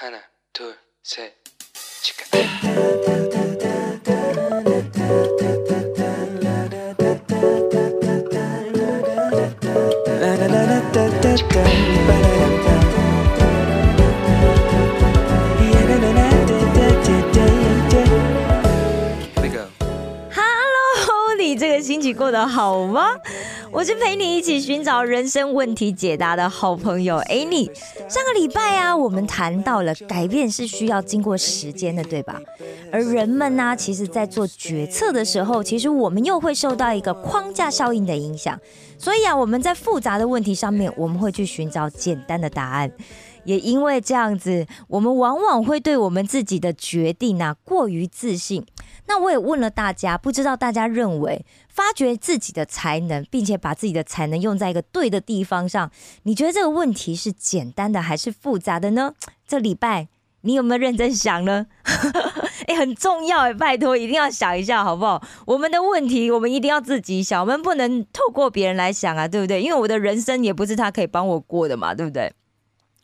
하나, 둘, 셋, 치카. Here we go. Hello，你这个星期过得好吗？ 我是陪你一起寻找人生问题解答的好朋友 Annie。上个礼拜啊，我们谈到了改变是需要经过时间的，对吧？而人们呢、其实在做决策的时候，其实我们又会受到一个框架效应的影响。所以啊，我们在复杂的问题上面，我们会去寻找简单的答案。也因为这样子，我们往往会对我们自己的决定啊过于自信。那我也问了大家，不知道大家认为发掘自己的才能，并且把自己的才能用在一个对的地方上，你觉得这个问题是简单的还是复杂的呢？这礼拜你有没有认真想呢？哎、很重要哎，拜托一定要想一下好不好？我们的问题我们一定要自己想，我们不能透过别人来想啊，对不对？因为我的人生也不是他可以帮我过的嘛，对不对？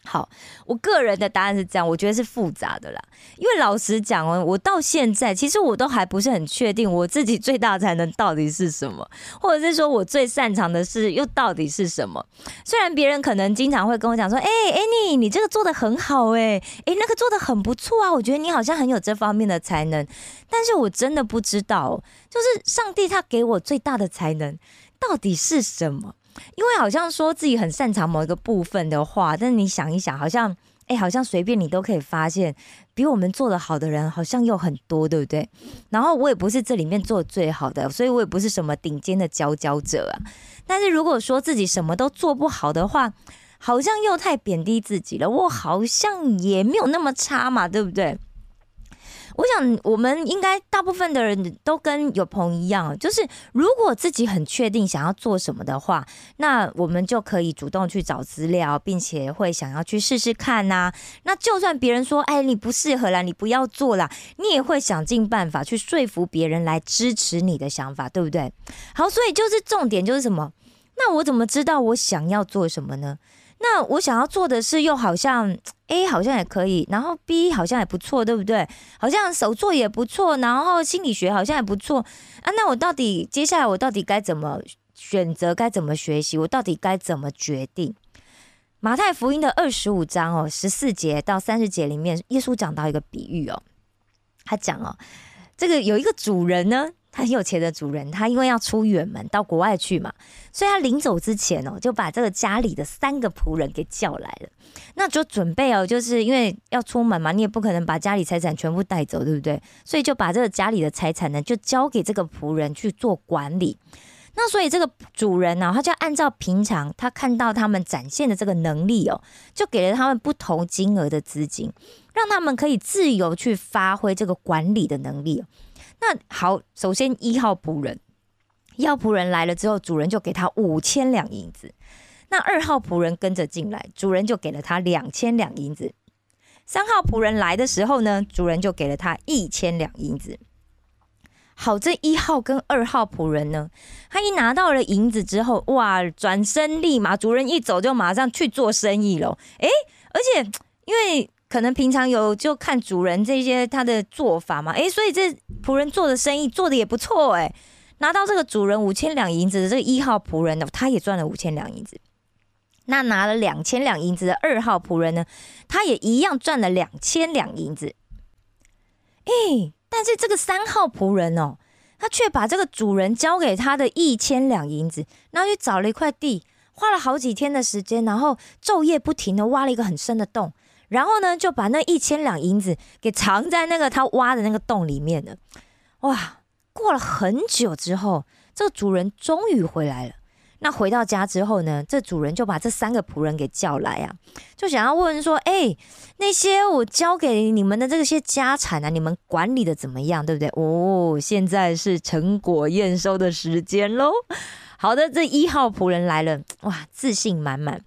好，我个人的答案是这样，我觉得是复杂的啦。因为老实讲哦，我到现在其实我都还不是很确定我自己最大才能到底是什么，或者是说我最擅长的事又到底是什么。虽然别人可能经常会跟我讲说，哎、a n n i e 你这个做的很好、哎，哎，那个做的很不错啊，我觉得你好像很有这方面的才能，但是我真的不知道，就是上帝他给我最大的才能到底是什么。因为好像说自己很擅长某一个部分的话，但是你想一想，好像哎，好像随便你都可以发现，比我们做的好的人好像又很多，对不对？然后我也不是这里面做最好的，所以我也不是什么顶尖的佼佼者啊。但是如果说自己什么都做不好的话，好像又太贬低自己了。我好像也没有那么差嘛，对不对？我想，我们应该大部分的人都跟有朋一样，就是如果自己很确定想要做什么的话，那我们就可以主动去找资料，并且会想要去试试看呐、那就算别人说，哎，你不适合啦，你不要做啦，你也会想尽办法去说服别人来支持你的想法，对不对？好，所以就是重点就是什么？那我怎么知道我想要做什么呢？那我想要做的事又好像 A 好像也可以，然后 B 好像也不错，对不对？好像手作也不错，然后心理学好像也不错啊。那我到底接下来我到底该怎么选择？该怎么学习？我到底该怎么决定？马太福音的二十五章哦，十四节到三十节里面，耶稣讲到一个比喻哦，他讲哦，这个有一个主人呢，很有钱的主人，他因为要出远门到国外去嘛，所以他临走之前哦，就把这个家里的三个仆人给叫来了。那就准备哦，就是因为要出门嘛，你也不可能把家里财产全部带走，对不对？所以就把这个家里的财产呢，就交给这个仆人去做管理。那所以这个主人呢、他就按照平常他看到他们展现的这个能力哦，就给了他们不同金额的资金，让他们可以自由去发挥这个管理的能力。那好，首先一号仆人，一号仆人来了之后，主人就给他五千两银子。那二号仆人跟着进来，主人就给了他两千两银子。三号仆人来的时候呢，主人就给了他一千两银子。好，这一号跟二号仆人呢，他一拿到了银子之后，哇，转身立马，主人一走就马上去做生意了。诶，而且因为可能平常有就看主人这些他的做法嘛，诶，所以这仆人做的生意做的也不错，诶，拿到这个主人五千两银子的这个一号仆人呢，他也赚了五千两银子。那拿了两千两银子的二号仆人呢，他也一样赚了两千两银子。诶，但是这个三号仆人哦，他却把这个主人交给他的一千两银子，然后去找了一块地，花了好几天的时间，然后昼夜不停的挖了一个很深的洞，然后呢，就把那一千两银子给藏在那个他挖的那个洞里面了。哇，过了很久之后，这个主人终于回来了。那回到家之后呢，这主人就把这三个仆人给叫来啊，就想要问说：“哎、那些我交给你们的这些家产啊，你们管理的怎么样，对不对？”哦，现在是成果验收的时间喽。好的，这一号仆人来了，哇，自信满满，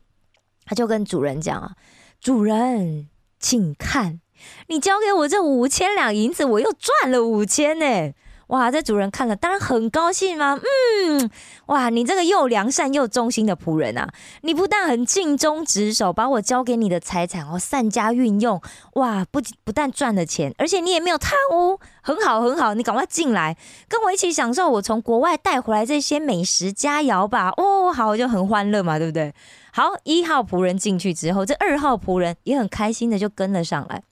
他就跟主人讲啊：“主人，请看，你交给我这五千两银子，我又赚了五千呢。”哇，这主人看了当然很高兴嘛。嗯，哇，你这个又良善又忠心的仆人啊，你不但很尽忠职守，把我交给你的财产哦善加运用，哇，不不但赚了钱，而且你也没有贪污，很好很好，你赶快进来跟我一起享受我从国外带回来这些美食佳肴吧。哦，好，就很欢乐嘛，对不对？好，一号仆人进去之后，这二号仆人也很开心的就跟了上来，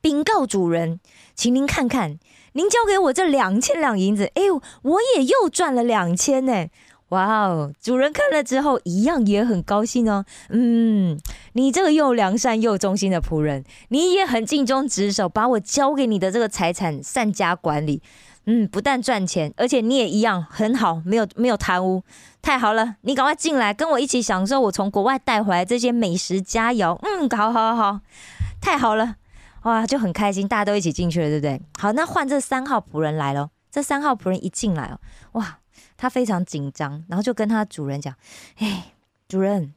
禀告主人，请您看看。您交给我这两千两银子，哎呦，我也又赚了两千呢！哇哦，主人看了之后一样也很高兴哦。嗯，你这个又良善又忠心的仆人，你也很尽忠职守，把我交给你的这个财产善加管理。嗯，不但赚钱，而且你也一样很好，没有没有贪污，太好了！你赶快进来跟我一起享受我从国外带回来这些美食佳肴。嗯，好好好，太好了。哇，就很开心，大家都一起进去了，对不对？好，那换这三号仆人来了。这三号仆人一进来哦，哇，他非常紧张，然后就跟他主人讲：“哎，主人。”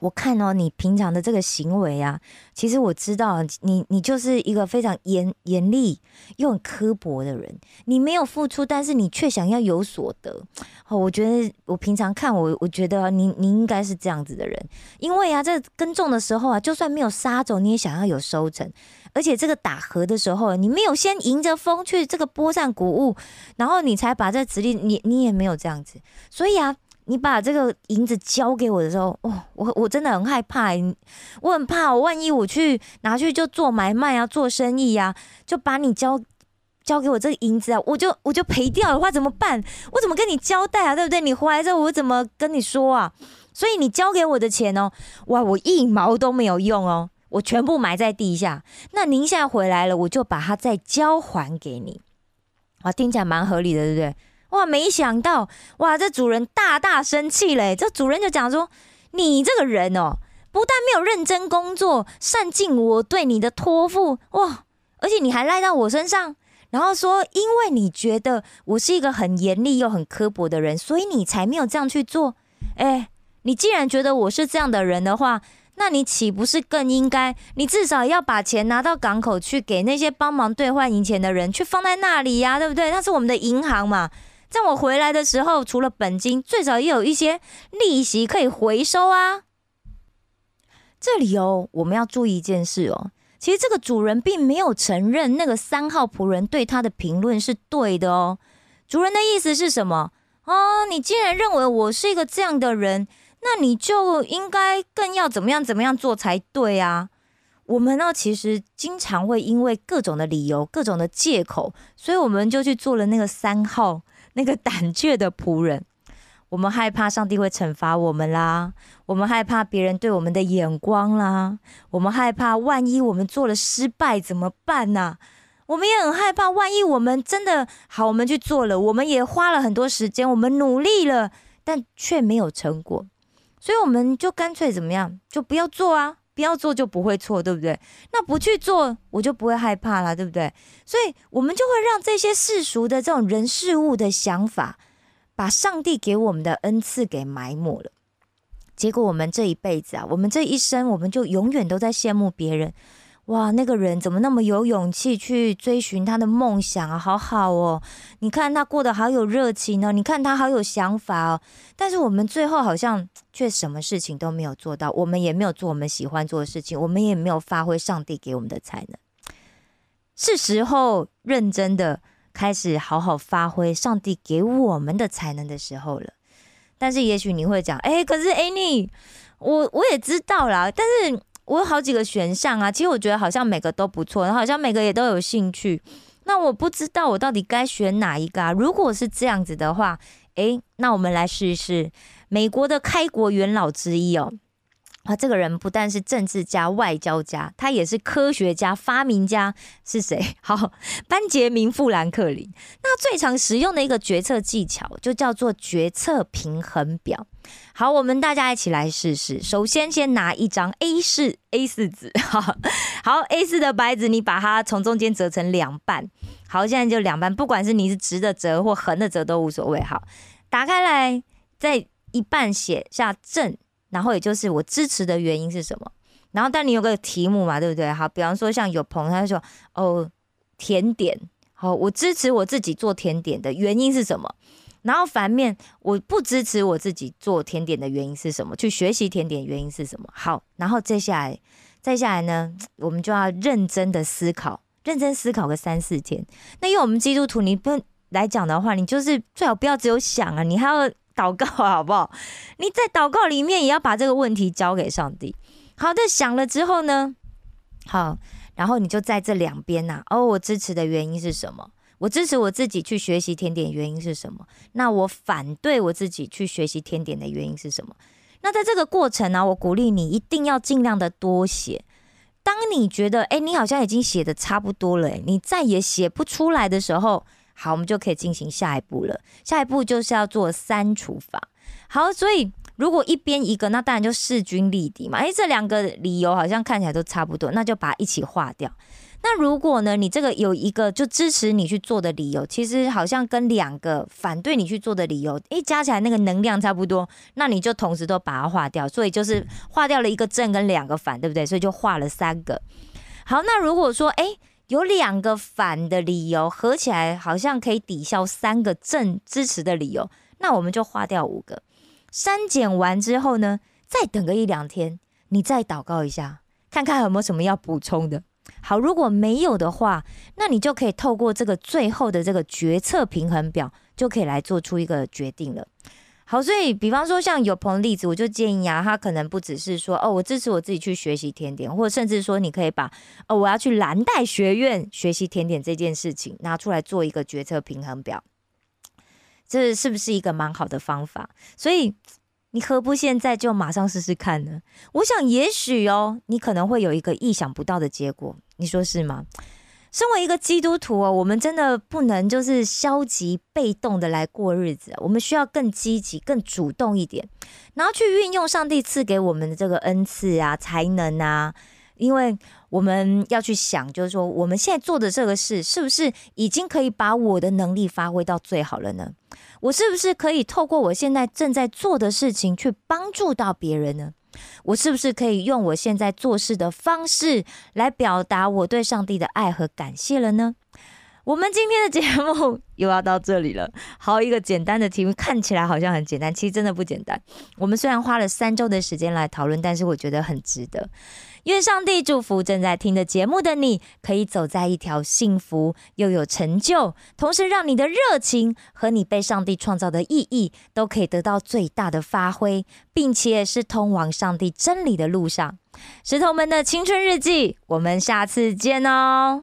我看哦，你平常的这个行为啊，其实我知道你，你就是一个非常严严厉又很刻薄的人。你没有付出，但是你却想要有所得。哦，我觉得我平常看我，我觉得你你应该是这样子的人。因为啊，这耕种的时候啊，就算没有杀走，你也想要有收成。而且这个打禾的时候，你没有先迎着风去这个播散谷物，然后你才把这直立，你你也没有这样子。所以啊。你把这个银子交给我的时候，哦，我我真的很害怕，我很怕，我万一我去拿去就做买卖啊，做生意呀，就把你交交给我这个银子啊，我就我就赔掉的话怎么办？我怎么跟你交代啊？对不对？你回来之后我怎么跟你说啊？所以你交给我的钱哦，哇，我一毛都没有用哦，我全部埋在地下。那您现在回来了，我就把它再交还给你。哇，听起来蛮合理的，对不对？哇，没想到哇，这主人大大生气嘞！这主人就讲说：“你这个人哦，不但没有认真工作，善尽我对你的托付哇，而且你还赖到我身上，然后说因为你觉得我是一个很严厉又很刻薄的人，所以你才没有这样去做。哎，你既然觉得我是这样的人的话，那你岂不是更应该？你至少要把钱拿到港口去，给那些帮忙兑换银钱的人去放在那里呀，对不对？那是我们的银行嘛。”在我回来的时候，除了本金，最少也有一些利息可以回收啊。这里哦，我们要注意一件事哦。其实这个主人并没有承认那个三号仆人对他的评论是对的哦。主人的意思是什么？哦，你既然认为我是一个这样的人，那你就应该更要怎么样怎么样做才对啊。我们呢，其实经常会因为各种的理由、各种的借口，所以我们就去做了那个三号。那个胆怯的仆人，我们害怕上帝会惩罚我们啦，我们害怕别人对我们的眼光啦，我们害怕万一我们做了失败怎么办呢？我们也很害怕，万一我们真的好，我们去做了，我们也花了很多时间，我们努力了，但却没有成果，所以我们就干脆怎么样，就不要做啊。不要做就不会错，对不对？那不去做，我就不会害怕了，对不对？所以，我们就会让这些世俗的这种人事物的想法，把上帝给我们的恩赐给埋没了。结果，我们这一辈子啊，我们这一生，我们就永远都在羡慕别人。哇，那个人怎么那么有勇气去追寻他的梦想啊？好好哦，你看他过得好有热情哦，你看他好有想法哦。但是我们最后好像却什么事情都没有做到，我们也没有做我们喜欢做的事情，我们也没有发挥上帝给我们的才能。是时候认真的开始好好发挥上帝给我们的才能的时候了。但是也许你会讲，哎，可是 Annie，我我也知道啦，但是。我有好几个选项啊，其实我觉得好像每个都不错，好像每个也都有兴趣。那我不知道我到底该选哪一个啊？如果是这样子的话，诶，那我们来试一试美国的开国元老之一哦。啊，这个人不但是政治家、外交家，他也是科学家、发明家，是谁？好，班杰明·富兰克林。那最常使用的一个决策技巧，就叫做决策平衡表。好，我们大家一起来试试。首先，先拿一张 A 四 A 四纸，好，A 四的白纸，你把它从中间折成两半。好，现在就两半，不管是你是直的折或横的折都无所谓。好，打开来，在一半写下正。然后也就是我支持的原因是什么？然后但你有个题目嘛，对不对？好，比方说像有朋友他就说哦，甜点好，我支持我自己做甜点的原因是什么？然后反面，我不支持我自己做甜点的原因是什么？去学习甜点原因是什么？好，然后接下来，再下来呢，我们就要认真的思考，认真思考个三四天。那因为我们基督徒，你不来讲的话，你就是最好不要只有想啊，你还要祷告，好不好？你在祷告里面也要把这个问题交给上帝。好的，想了之后呢，好，然后你就在这两边呐。哦，我支持的原因是什么？我支持我自己去学习甜点，原因是什么？那我反对我自己去学习甜点的原因是什么？那在这个过程呢，我鼓励你一定要尽量的多写。当你觉得，哎，你好像已经写的差不多了，你再也写不出来的时候，好，我们就可以进行下一步了。下一步就是要做删除法。好，所以如果一边一个，那当然就势均力敌嘛。哎，这两个理由好像看起来都差不多，那就把它一起划掉。那如果呢？你这个有一个就支持你去做的理由，其实好像跟两个反对你去做的理由，诶，加起来那个能量差不多，那你就同时都把它划掉，所以就是划掉了一个正跟两个反，对不对？所以就划了三个。好，那如果说诶有两个反的理由合起来，好像可以抵消三个正支持的理由，那我们就划掉五个。删减完之后呢，再等个一两天，你再祷告一下，看看有没有什么要补充的。好，如果没有的话，那你就可以透过这个最后的这个决策平衡表，就可以来做出一个决定了。好，所以比方说像有朋友例子，我就建议啊，他可能不只是说哦，我支持我自己去学习甜点，或者甚至说你可以把哦，我要去蓝带学院学习甜点这件事情拿出来做一个决策平衡表，这是不是一个蛮好的方法？所以。你何不现在就马上试试看呢？我想，也许哦，你可能会有一个意想不到的结果。你说是吗？身为一个基督徒哦，我们真的不能就是消极被动的来过日子，我们需要更积极、更主动一点，然后去运用上帝赐给我们的这个恩赐啊、才能啊。因为我们要去想，就是说，我们现在做的这个事，是不是已经可以把我的能力发挥到最好了呢？我是不是可以透过我现在正在做的事情去帮助到别人呢？我是不是可以用我现在做事的方式来表达我对上帝的爱和感谢了呢？我们今天的节目又要到这里了。好，一个简单的题目，看起来好像很简单，其实真的不简单。我们虽然花了三周的时间来讨论，但是我觉得很值得。愿上帝祝福正在听的节目的你，可以走在一条幸福又有成就，同时让你的热情和你被上帝创造的意义都可以得到最大的发挥，并且是通往上帝真理的路上。石头们的青春日记，我们下次见哦。